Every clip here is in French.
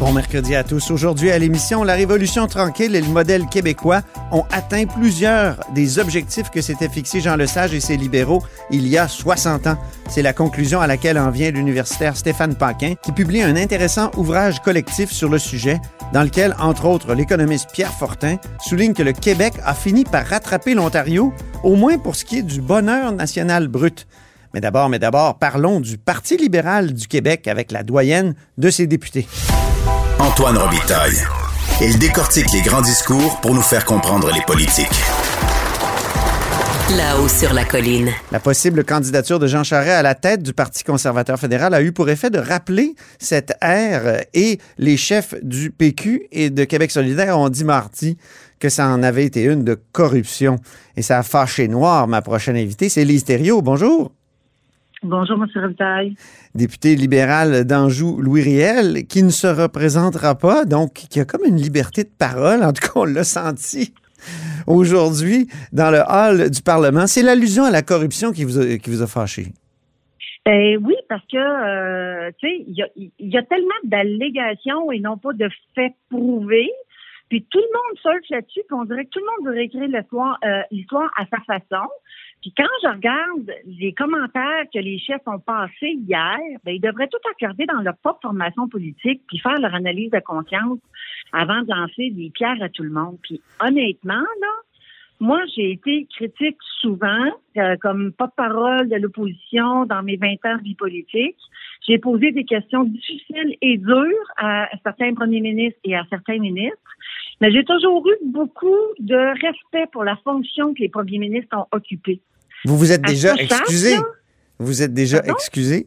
Bon mercredi à tous. Aujourd'hui à l'émission, la Révolution tranquille et le modèle québécois ont atteint plusieurs des objectifs que s'étaient fixés Jean Lesage et ses libéraux il y a 60 ans. C'est la conclusion à laquelle en vient l'universitaire Stéphane Paquin, qui publie un intéressant ouvrage collectif sur le sujet, dans lequel, entre autres, l'économiste Pierre Fortin souligne que le Québec a fini par rattraper l'Ontario, au moins pour ce qui est du bonheur national brut. Mais d'abord, mais d'abord, parlons du Parti libéral du Québec avec la doyenne de ses députés. Antoine Robitaille. Il décortique les grands discours pour nous faire comprendre les politiques. Là-haut sur la colline. La possible candidature de Jean Charest à la tête du Parti conservateur fédéral a eu pour effet de rappeler cette ère et les chefs du PQ et de Québec solidaire ont dit mardi que ça en avait été une de corruption. Et ça a fâché noir ma prochaine invitée, c'est Lise Thériault. Bonjour. Bonjour, M. Revitaille. Député libéral d'Anjou, Louis Riel, qui ne se représentera pas, donc qui a comme une liberté de parole, en tout cas, on l'a senti aujourd'hui dans le hall du Parlement. C'est l'allusion à la corruption qui vous a, qui vous a fâché. Ben oui, parce que, euh, tu sais, il y a, y a, tellement d'allégations et non pas de faits prouvés. Puis tout le monde surfe là-dessus, puis on dirait que tout le monde veut réécrire l'histoire, euh, l'histoire à sa façon. Puis quand je regarde les commentaires que les chefs ont passés hier, ben, ils devraient tout accorder dans leur propre formation politique puis faire leur analyse de conscience avant de lancer des pierres à tout le monde. Puis honnêtement, là, moi, j'ai été critique souvent euh, comme porte-parole de l'opposition dans mes 20 ans de vie politique. J'ai posé des questions difficiles et dures à certains premiers ministres et à certains ministres. Mais j'ai toujours eu beaucoup de respect pour la fonction que les premiers ministres ont occupée. Vous vous êtes déjà excusé? Vous êtes déjà excusé?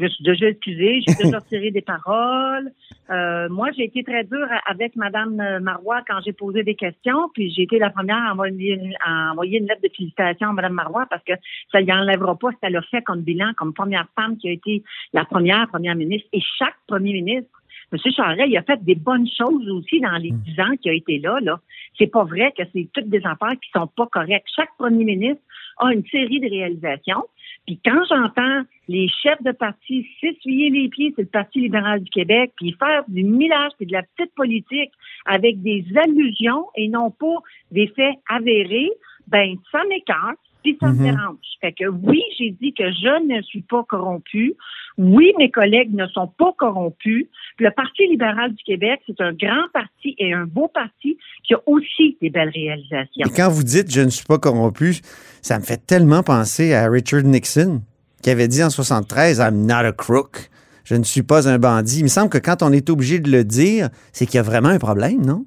Je me suis déjà excusée, j'ai déjà retiré des paroles. Euh, moi, j'ai été très dure avec Mme Marois quand j'ai posé des questions, puis j'ai été la première à envoyer, une, lettre de félicitations à Mme Marois parce que ça y enlèvera pas ce qu'elle a fait comme bilan, comme première femme qui a été la première première ministre. Et chaque premier ministre M. Charest, il a fait des bonnes choses aussi dans les hmm. dix ans qu'il a été là. là. C'est pas vrai que c'est toutes des affaires qui sont pas correctes. Chaque premier ministre a une série de réalisations. Puis quand j'entends les chefs de parti s'essuyer les pieds c'est le Parti libéral du Québec, puis faire du millage et de la petite politique avec des allusions et non pas des faits avérés, ben ça m'écarte puis ça me dérange. Fait que oui, j'ai dit que je ne suis pas corrompu. Oui, mes collègues ne sont pas corrompus. Le Parti libéral du Québec, c'est un grand parti et un beau parti qui a aussi des belles réalisations. Et quand vous dites je ne suis pas corrompu, ça me fait tellement penser à Richard Nixon, qui avait dit en 73 I'm not a crook. Je ne suis pas un bandit. Il me semble que quand on est obligé de le dire, c'est qu'il y a vraiment un problème, non?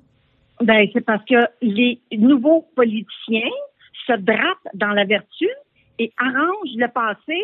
Ben, c'est parce que les nouveaux politiciens se drapent dans la vertu et arrangent le passé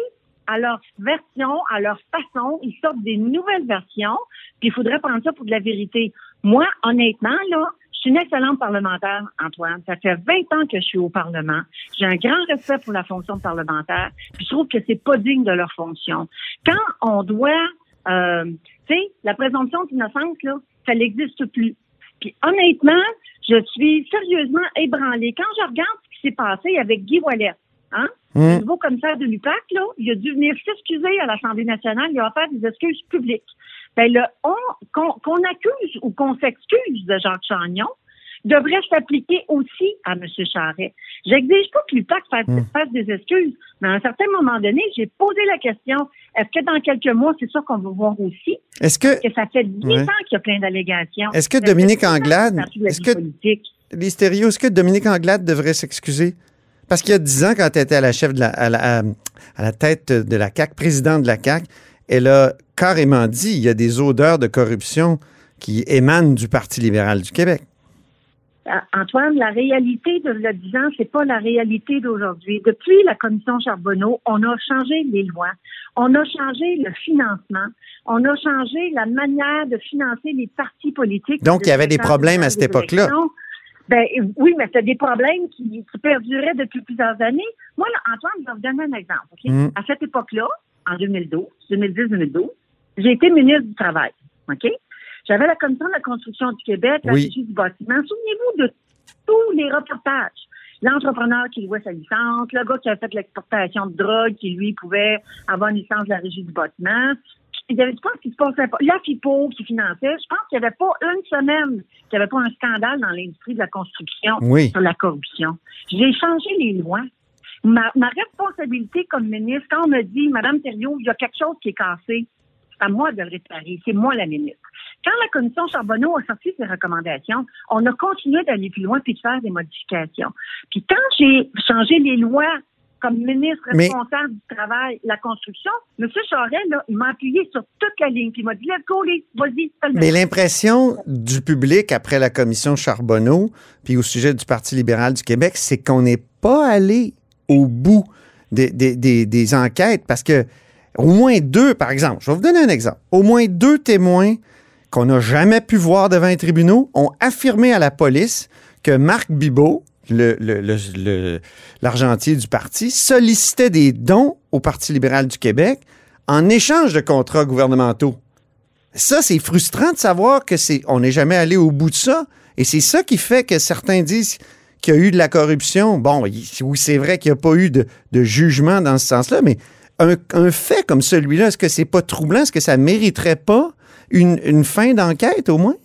à leur version, à leur façon. Ils sortent des nouvelles versions, puis il faudrait prendre ça pour de la vérité. Moi, honnêtement, là, je suis une excellente parlementaire, Antoine. Ça fait 20 ans que je suis au Parlement. J'ai un grand respect pour la fonction de parlementaire. Je trouve que c'est pas digne de leur fonction. Quand on doit, euh, tu sais, la présomption d'innocence, là, ça n'existe plus. Puis honnêtement, je suis sérieusement ébranlée. Quand je regarde ce qui s'est passé avec Guy Wallet, hein, Mm. le nouveau commissaire de l'UPAC, là, il a dû venir s'excuser à l'Assemblée nationale, il a offert des excuses publiques. Ben, le on, qu'on, qu'on accuse ou qu'on s'excuse de Jacques Chagnon devrait s'appliquer aussi à M. Charret. J'exige pas que l'UPAC fasse, Mm. fasse des excuses, mais à un certain moment donné, j'ai posé la question, est-ce que dans quelques mois, c'est ça qu'on va voir aussi? Est-ce que, que ça fait 10 Ouais. ans qu'il y a plein d'allégations. Est-ce que Dominique 10 ans Anglade- est-ce que- les stéréos, est-ce que Dominique Anglade devrait s'excuser? Parce qu'il y a 10 ans, quand elle était à la chef de la, à la, à- à la tête de la CAC, présidente de la CAC, elle a carrément dit il y a des odeurs de corruption qui émanent du Parti libéral du Québec. Antoine, la réalité de le 10 ans, c'est pas la réalité d'aujourd'hui. Depuis la commission Charbonneau, on a changé les lois, on a changé le financement, on a changé la manière de financer les partis politiques. Donc, il y avait des problèmes à cette époque-là. Ben oui, mais c'est des problèmes qui, qui perduraient depuis plusieurs années. Moi, là, Antoine, je vais vous donner un exemple. Mm. À cette époque-là, en 2012, 2010-2012, j'ai été ministre du Travail. OK? J'avais la Commission de la construction du Québec, la Oui. régie du bâtiment. Souvenez-vous de tous les reportages. L'entrepreneur qui louait sa licence, le gars qui a fait l'exportation de drogue, qui lui pouvait avoir une licence de la régie du bâtiment. Il y avait, je pense qu'il se passait pas. La FIPO qui finançait, je pense qu'il n'y avait pas une semaine qu'il n'y avait pas un scandale dans l'industrie de la construction Oui. sur la corruption. J'ai changé les lois. Ma, ma responsabilité comme ministre, quand on me dit, Madame Thériault, il y a quelque chose qui est cassé, à moi de le réparer. C'est moi la ministre. Quand la commission Charbonneau a sorti ses recommandations, on a continué d'aller plus loin puis de faire des modifications. Puis quand j'ai changé les lois comme ministre Mais- responsable du travail, la construction, M. Charest, là, il m'a appuyé sur toute la ligne puis il m'a dit, let's go, vas-y, Mais l'impression du public après la commission Charbonneau, puis au sujet du Parti libéral du Québec, c'est qu'on n'est pas allé au bout des, des- des- des enquêtes parce que au moins deux, par exemple, je vais vous donner un exemple, au moins deux témoins qu'on n'a jamais pu voir devant les tribunaux ont affirmé à la police que Marc Bibot, l'argentier du parti, sollicitait des dons au Parti libéral du Québec en échange de contrats gouvernementaux. Ça, c'est frustrant de savoir que c'est, on n'est jamais allé au bout de ça. Et c'est ça qui fait que certains disent qu'il y a eu de la corruption. Bon, oui, c'est vrai qu'il n'y a pas eu de jugement dans ce sens-là, mais un, un fait comme celui-là, est-ce que c'est pas troublant? Est-ce que ça mériterait pas une, une fin d'enquête au moins?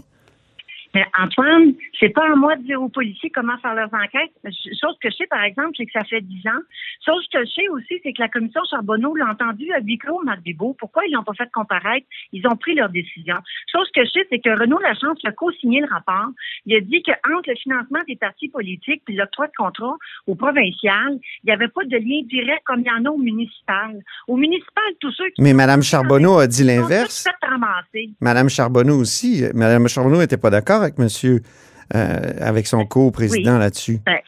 Mais Antoine, c'est pas à moi de dire aux policiers comment faire leurs enquêtes. Ch- Chose que je sais, par exemple, c'est que ça fait dix ans. Chose que je sais aussi, c'est que la commission Charbonneau l'a entendu à huis clos, Marc. Pourquoi ils l'ont pas fait comparaître? Ils ont pris leur décision. Chose que je sais, c'est que Renaud Lachance a co-signé le rapport. Il a dit que entre le financement des partis politiques et l'octroi de contrat au provincial, il n'y avait pas de lien direct comme il y en a au municipal. Au municipal, tous ceux qui Mais Mme Charbonneau a dit l'inverse. Mme Charbonneau aussi. Mme Charbonneau n'était pas d'accord avec euh, avec son co-président là-dessus. Ben,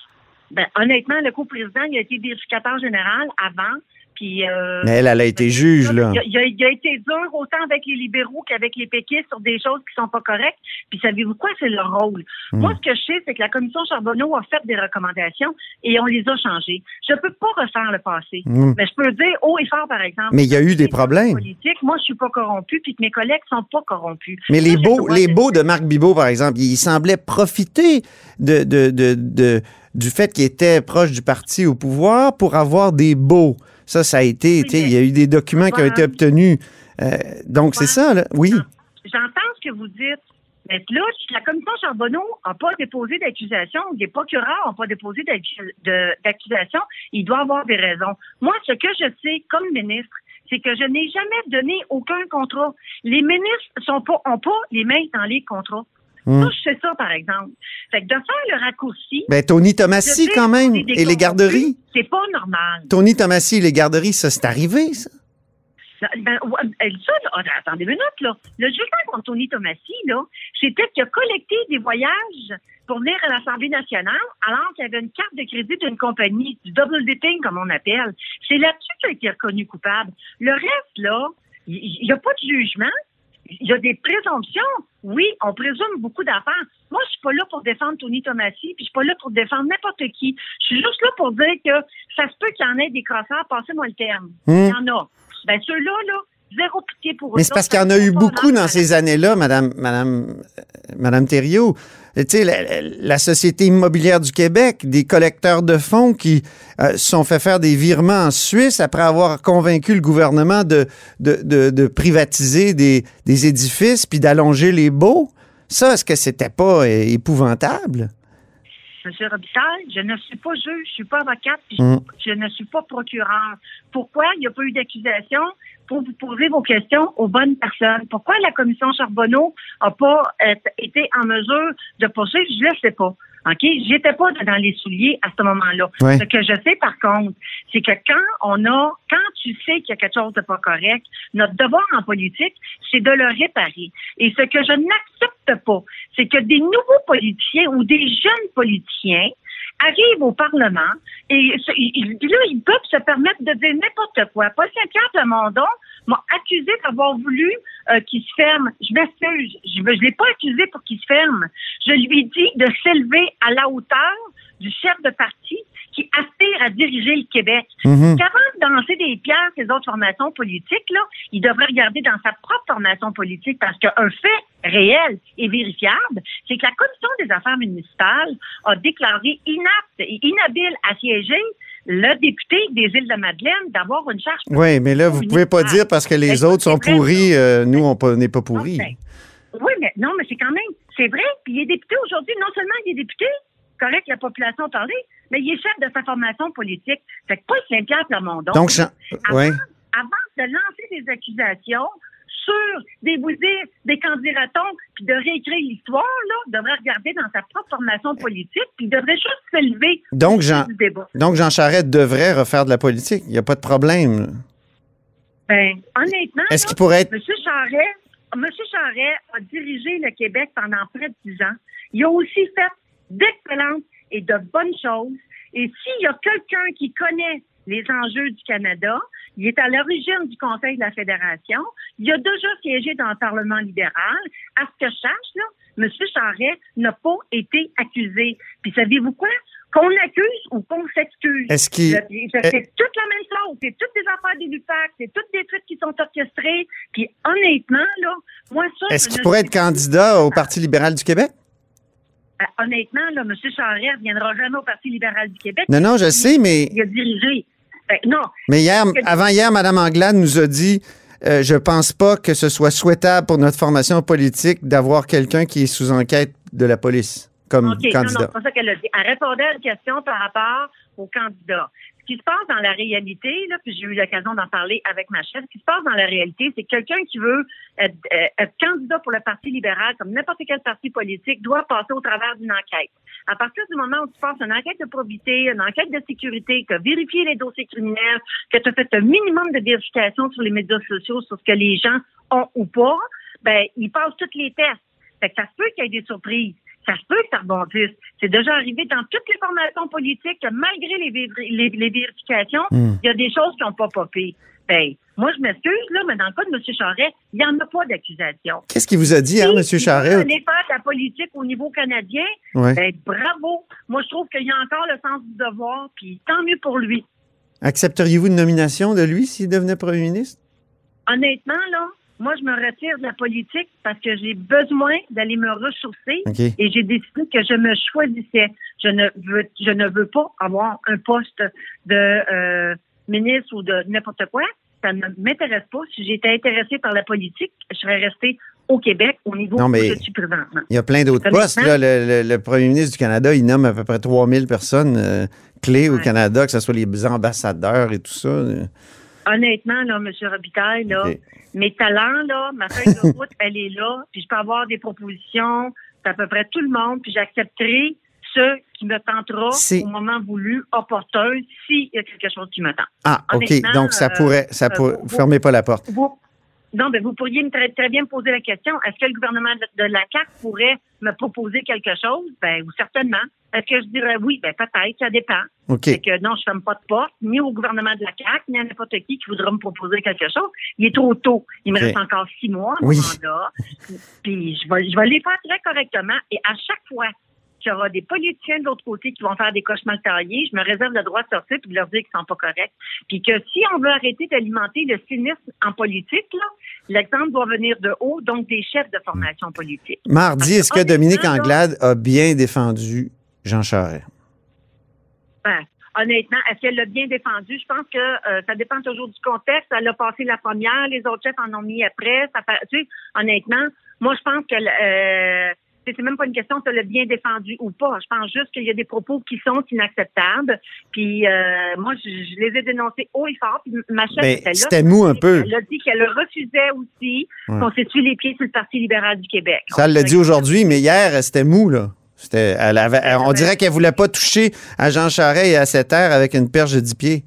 ben, honnêtement, le co-président, il a été vérificateur général avant. Puis, euh, Mais elle, elle a été juge, là. Il a, il a- il a été dur autant avec les libéraux qu'avec les péquistes sur des choses qui sont pas correctes. Puis savez-vous quoi? C'est leur rôle. Hmm. Moi, ce que je sais, c'est que la commission Charbonneau a fait des recommandations et on les a changées. Je peux pas refaire le passé. Mm. Mais je peux dire haut et fort, par exemple. Mais il y a eu des problèmes. politiques, moi, je suis pas corrompu, puis que mes collègues sont pas corrompus. Mais les beaux, les de- beaux de Marc Bibot, par exemple, il semblait profiter de, de, de, de- du fait qu'il était proche du parti au pouvoir pour avoir des beaux. Ça, ça a été, Oui, il y a eu des documents qui ont été obtenus. Euh, donc, c'est ça, là. Oui. J'entends ce que vous dites. Mais là, la commission Charbonneau n'a pas déposé d'accusation, des procureurs n'ont pas déposé d'accusation, il doit avoir des raisons. Moi, ce que je sais comme ministre, c'est que je n'ai jamais donné aucun contrat. Les ministres sont pas, ont pas les mains dans les contrats. Hmm. Ça, je sais ça, par exemple. Fait que de faire le raccourci. Ben, Tony Tomassi, quand même, et les garderies. C'est pas normal. Tony Tomassi et les garderies, ça, c'est arrivé, ça? Ben, ouais, ça, là, oh, attendez une minute, là. Le jugement contre Tony Tomassi, là, c'était qu'il a collecté des voyages pour venir à l'Assemblée nationale, alors qu'il y avait une carte de crédit d'une compagnie, du double dipping, comme on appelle. C'est là-dessus qu'il a été reconnu coupable. Le reste, là, il n'y a pas de jugement. Il y a des présomptions. Oui, on présume beaucoup d'affaires. Moi, je suis pas là pour défendre Tony Tomassi, puis je suis pas là pour défendre n'importe qui. Je suis juste là pour dire que ça se peut qu'il y en ait des crosseurs, passez-moi le terme. Hmm. Il y en a. Ben, ceux-là, là, zéro pitié pour eux. Mais c'est parce qu'il y en a eu beaucoup dans ces années-là, Madame, Madame, euh, Madame Thériault. Tu sais, la, Société immobilière du Québec, des collecteurs de fonds qui euh, se sont fait faire des virements en Suisse après avoir convaincu le gouvernement de, de, de- de privatiser des, des édifices puis d'allonger les baux. Ça, est-ce que c'était pas euh, épouvantable? Monsieur Robitaille, je ne suis pas juge, je suis pas avocate, puis Mm. je ne suis pas procureur. Pourquoi? Il n'y a pas eu d'accusation? Pour vous poser vos questions aux bonnes personnes. Pourquoi la commission Charbonneau n'a pas euh, été en mesure de poursuivre? Je ne le sais pas. OK? J'étais pas dans les souliers à ce moment-là. Ouais. Ce que je sais, par contre, c'est que quand on a, quand tu sais qu'il y a quelque chose de pas correct, notre devoir en politique, c'est de le réparer. Et ce que je n'accepte pas, c'est que des nouveaux politiciens ou des jeunes politiciens arrivent au Parlement et là, ils peuvent se permettre de dire n'importe quoi. Paul Saint-Pierre Plamondon m'a accusé d'avoir voulu euh, qu'il se ferme. Je m'excuse. Je ne l'ai pas accusé pour qu'il se ferme. Je lui dit de s'élever à la hauteur du chef de parti qui aspirent à diriger le Québec. Mhm. Qu'avant de danser des pierres ces autres formations politiques, là, il devrait regarder dans sa propre formation politique parce qu'un fait réel et vérifiable, c'est que la Commission des affaires municipales a déclaré inapte et inhabile à siéger le député des îles-de-Madeleine d'avoir une charge Oui, mais là, vous pouvez pas dire parce que les Ben, autres sont pourris, euh, nous, on pas- n'est pas Non, pourris. ben, oui, mais non, mais c'est quand même, c'est vrai. Puis il est député aujourd'hui. Non seulement il est député, correct, la population a parlé, mais il est chef de sa formation politique. Fait que pas Saint-Pierre Plamondon. Donc, Jean- avant, ouais. avant de lancer des accusations sur des dire des candidatons, puis de réécrire l'histoire, là, devrait regarder dans sa propre formation politique, puis il devrait juste s'élever Donc, Jean, du débat. donc, Jean Charest devrait refaire de la politique. Il n'y a pas de problème. Ben, honnêtement, Est-ce qu'il pourrait être. M. Charret, Monsieur Charret a dirigé le Québec pendant près de dix ans. Il a aussi fait d'excellentes et de bonnes choses. Et s'il y a quelqu'un qui connaît les enjeux du Canada, il est à l'origine du Conseil de la Fédération. Il a déjà siégé dans le Parlement libéral. À ce que je sache, là, M. Charret n'a pas été accusé. Puis savez-vous quoi? Qu'on accuse ou qu'on s'excuse. Est-ce qu'il. C'est toute la même chose. C'est toutes des affaires des LUPAC. C'est toutes des trucs qui sont orchestrés. Puis honnêtement, là, moi, ça. Est-ce qu'il pourrait être candidat au Parti libéral du Québec? Euh, honnêtement, là, M. Charest ne viendra jamais au Parti libéral du Québec. Non, non, je sais, mais, Il a dirigé. Ben, non. mais hier, avant hier, Mme Anglade nous a dit euh, Je pense pas que ce soit souhaitable pour notre formation politique d'avoir quelqu'un qui est sous enquête de la police comme OK, non, non, candidat. c'est pas ça qu'elle a dit. Elle répondait à une question par rapport aux candidats. Ce qui se passe dans la réalité, là, puis j'ai eu l'occasion d'en parler avec ma chef, ce qui se passe dans la réalité, c'est que quelqu'un qui veut être, euh, être candidat pour le Parti libéral, comme n'importe quel parti politique, doit passer au travers d'une enquête. À partir du moment où tu passes une enquête de probité, une enquête de sécurité, que vérifié les dossiers criminels, que tu as fait un minimum de vérification sur les médias sociaux sur ce que les gens ont ou pas, ben, ils passent tous les tests. Fait que ça se peut qu'il y ait des surprises. Ça se peut que ça rebondisse. C'est déjà arrivé dans toutes les formations politiques que malgré les, véri- les, les vérifications, Hmm. il y a des choses qui n'ont pas popé. Ben, moi, je m'excuse, là, mais dans le cas de M. Charest, il n'y en a pas d'accusation. Qu'est-ce qu'il vous a dit, hein, M. Si veut aller faire de la politique au niveau canadien, Ouais. ben, bravo. Moi, je trouve qu'il y a encore le sens du devoir, puis tant mieux pour lui. Accepteriez-vous une nomination de lui s'il devenait premier ministre? Honnêtement, là, moi, je me retire de la politique parce que j'ai besoin d'aller me ressourcer et j'ai décidé que je me choisissais. Je ne veux, je ne veux pas avoir un poste de euh, ministre ou de n'importe quoi. Ça ne m'intéresse pas. Si j'étais intéressée par la politique, je serais restée au Québec au niveau Non, mais- où je suis présentement. Il y a plein d'autres postes. Là. Le, le- le premier ministre du Canada, il nomme à peu près 3000 personnes euh, clés au. Canada, que ce soit les ambassadeurs et tout ça. Honnêtement, là, M. Robitaille, là, mes talents, là, ma feuille de route, elle est là, puis je peux avoir des propositions, à peu près tout le monde, puis j'accepterai ce qui me tentera au moment voulu, opportun, s'il y a quelque chose qui me tente. Ah, OK. Donc, ça euh, pourrait. Ça euh, vous- fermez pas la porte. Vous, non, mais vous pourriez me très, très bien me poser la question, est-ce que le gouvernement de, la CAQ pourrait me proposer quelque chose? Ben, ou certainement. Est-ce que je dirais oui? Ben, peut-être, ça dépend. OK. Fait que non, je ferme pas de porte, ni au gouvernement de la CAQ, ni à n'importe qui qui voudra me proposer quelque chose. Il est trop tôt. Il me reste encore six mois, Oui. mandat. Puis je vais, je vais les faire très correctement. Et à chaque fois qu'il y aura des politiciens de l'autre côté qui vont faire des coches mal taillés, je me réserve le droit de sortir et de leur dire qu'ils sont pas corrects. Puis que si on veut arrêter d'alimenter le cynisme en politique, l'exemple doit venir de haut, donc des chefs de formation politique. Mardi, est-ce que Dominique Anglade a bien défendu Jean Charest? Ben, honnêtement, est-ce qu'elle l'a bien défendu? Je pense que euh, ça dépend toujours du contexte. Elle a passé la première, les autres chefs en ont mis après. Ça fait, tu sais, honnêtement, moi, je pense que euh, c'est même pas une question de le bien défendu ou pas. Je pense juste qu'il y a des propos qui sont inacceptables. Puis euh, moi, je, je les ai dénoncés haut et fort. Puis ma chef était là. c'était mou un peu. Elle a dit qu'elle refusait aussi Ouais. qu'on s'essuie les pieds sur le Parti libéral du Québec. Ça, elle l'a dit aujourd'hui, mais hier, c'était mou, là. C'était, elle avait, on Ben- dirait qu'elle voulait pas toucher à Jean Charest et à cette terre avec une perche de 10 pieds.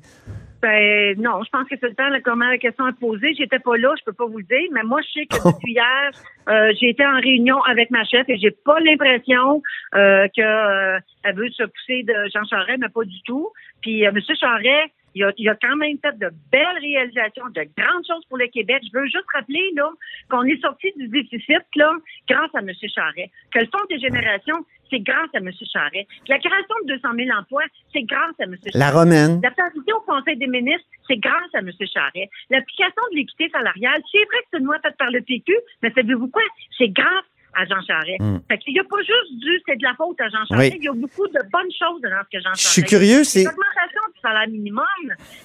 Ben non, je pense que c'est le temps là, comment la question est posée. J'étais pas là, je peux pas vous le dire, mais moi je sais que depuis hier, euh, j'ai été en réunion avec ma chef et j'ai pas l'impression euh, que euh, elle veut se pousser de Jean Charest, mais pas du tout. Puis euh, M. Charest, il a, il a quand même fait de belles réalisations, de grandes choses pour le Québec. Je veux juste rappeler là qu'on est sorti du déficit là grâce à M. Charest. Que le Fonds des générations, c'est grâce à M. Charret. La création de 200 000 emplois, c'est grâce à M. Charret. La romaine. La transition au Conseil des ministres, c'est grâce à M. Charret. L'application de l'équité salariale, c'est vrai que c'est une loi faite par le PQ, mais savez-vous quoi? C'est grâce à Jean Charest. Mm. Fait qu'il n'y a pas juste du c'est de la faute à Jean Charest. Il y a beaucoup de bonnes choses dans ce que Jean Je Charest. suis curieux, c'est. L'augmentation du salaire minimum.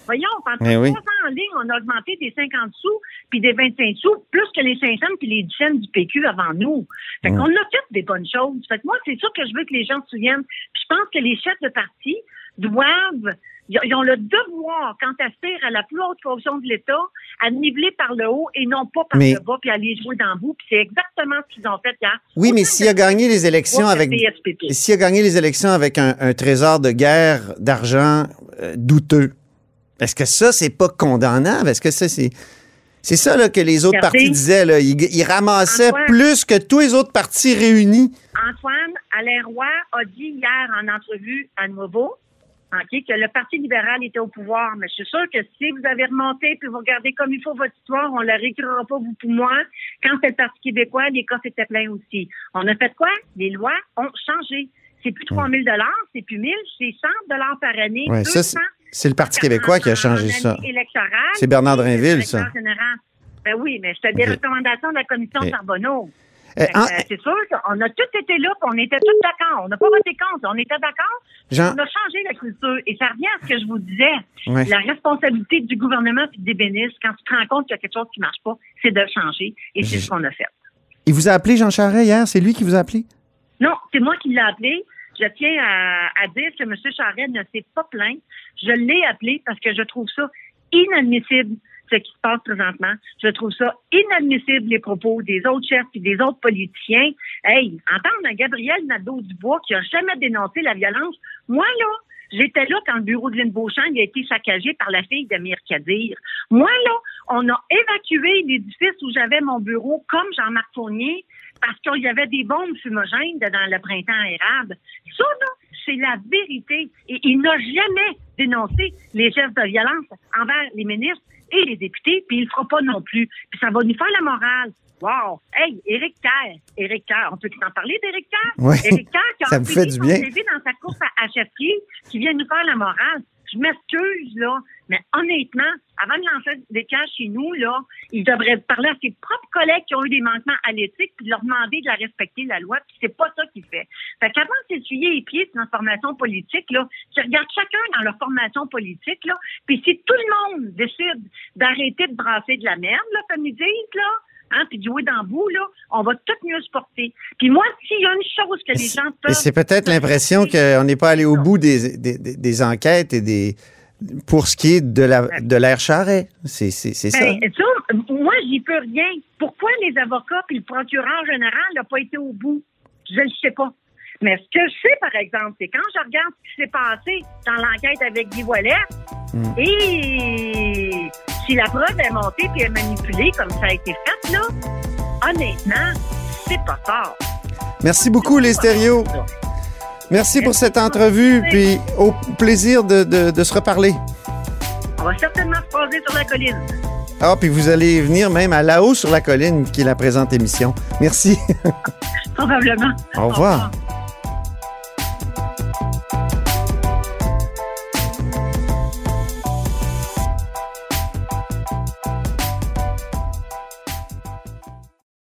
Voyons, pendant Eh oui. trois ans en ligne, on a augmenté des 50 sous puis des 25 sous, plus que les 500 puis les 10 cents du PQ avant nous. Fait Mm. qu'on a fait des bonnes choses. Fait que moi, c'est ça que je veux que les gens se souviennent. Puis je pense que les chefs de parti doivent ils ont le devoir, quand aspirent à la plus haute fonction de l'État, à niveler par le haut et non pas par Mais- le bas, puis aller jouer dans le bout. Puis c'est exactement ce qu'ils ont fait hier. Oui, mais s'il a gagné les élections avec. S'il a gagné les élections avec un, un trésor de guerre d'argent euh, douteux, est-ce que ça, c'est pas condamnable? Est-ce que ça, c'est. C'est ça là, que les autres partis disaient. Là. Ils, ils ramassaient Antoine. plus que tous les autres partis réunis. Antoine Alain Roy a dit hier en entrevue à Nouveau OK, que le Parti libéral était au pouvoir. Mais je suis sûre que si vous avez remonté puis vous regardez comme il faut votre histoire, on ne la réécrira pas, vous pour moi. Quand c'est le Parti québécois, les cas étaient pleins aussi. On a fait quoi? Les lois ont changé. C'est plus 3 000 c'est plus 1 000 c'est 100 par année. Ouais, ça, 200 C'est le Parti québécois qui a changé ça. C'est Bernard Et le Drinville, ça. général. Ben oui, mais c'était des Ok. recommandations de la commission Ok. Charbonneau. Euh, Fait que, en- euh, c'est sûr qu'on a tous été là, on était tous d'accord. On n'a pas voté contre, on était d'accord. Jean, On a changé la culture. Et ça revient à ce que je vous disais. Ouais. La responsabilité du gouvernement et des bénéfices, quand tu te rends compte qu'il y a quelque chose qui ne marche pas, c'est de le changer. Et c'est ce qu'on a fait. il vous a appelé Jean Charest hier? C'est lui qui vous a appelé? Non, c'est moi qui l'ai appelé. Je tiens à, à dire que M. Charest ne s'est pas plaint. Je l'ai appelé parce que je trouve ça inadmissible ce qui se passe présentement. Je trouve ça inadmissible les propos des autres chefs et des autres politiciens. Hey, entendre un Gabriel Nadeau-Dubois qui a jamais dénoncé la violence. Moi, là, J'étais là quand le bureau de Lynn Beauchamp a été saccagé par la fille d'Amir Kadir. Moi, là, on a évacué l'édifice où j'avais mon bureau comme Jean-Marc Fournier parce qu'il y avait des bombes fumogènes dans le printemps érable. Ça, là, c'est la vérité. Et il n'a jamais dénoncé les gestes de violence envers les ministres et les députés, puis il le fera pas non plus. Puis ça va nous faire la morale. Wow! Hey, Éric Kerr. Éric Kerr, on peut en parler d'Éric Kerr? Oui, Éric Kerr qui a ça me fait du bien. Dans sa course à, à chefferie, qui vient nous faire la morale. Je m'excuse, là, mais honnêtement, avant de lancer des cas chez nous, là, il devrait parler à ses propres collègues qui ont eu des manquements à l'éthique puis leur demander de la respecter, la loi, puis c'est pas ça qu'il fait. Fait qu'avant de s'essuyer les pieds sur notre formation politique, là, qui regarde chacun dans leur formation politique, là, puis si tout le monde décide d'arrêter de brasser de la merde, là, comme ils disent, là, hein, puis de jouer dans le bout, là, on va tout mieux se porter. Puis moi, s'il y a une chose que les gens peuvent... c'est peut-être l'impression qu'on n'est pas allé au bout des, des, des- enquêtes et des pour ce qui est de la de l'air charret. C'est ça. Ben, ça, moi, j'y peux rien. Pourquoi les avocats puis le procureur général n'ont pas été au bout? Je ne sais pas. Mais ce que je sais, par exemple, c'est quand je regarde ce qui s'est passé dans l'enquête avec Guy Wallet, Hmm. et si la preuve est montée puis est manipulée comme ça a été fait, honnêtement, c'est pas fort. Merci beaucoup les stéréos. Merci pour cette entrevue puis au plaisir de, de, de se reparler. On va certainement se poser sur la colline. Ah puis vous allez venir même à là-haut sur la colline qui est la présente émission. Merci. Probablement. Au revoir.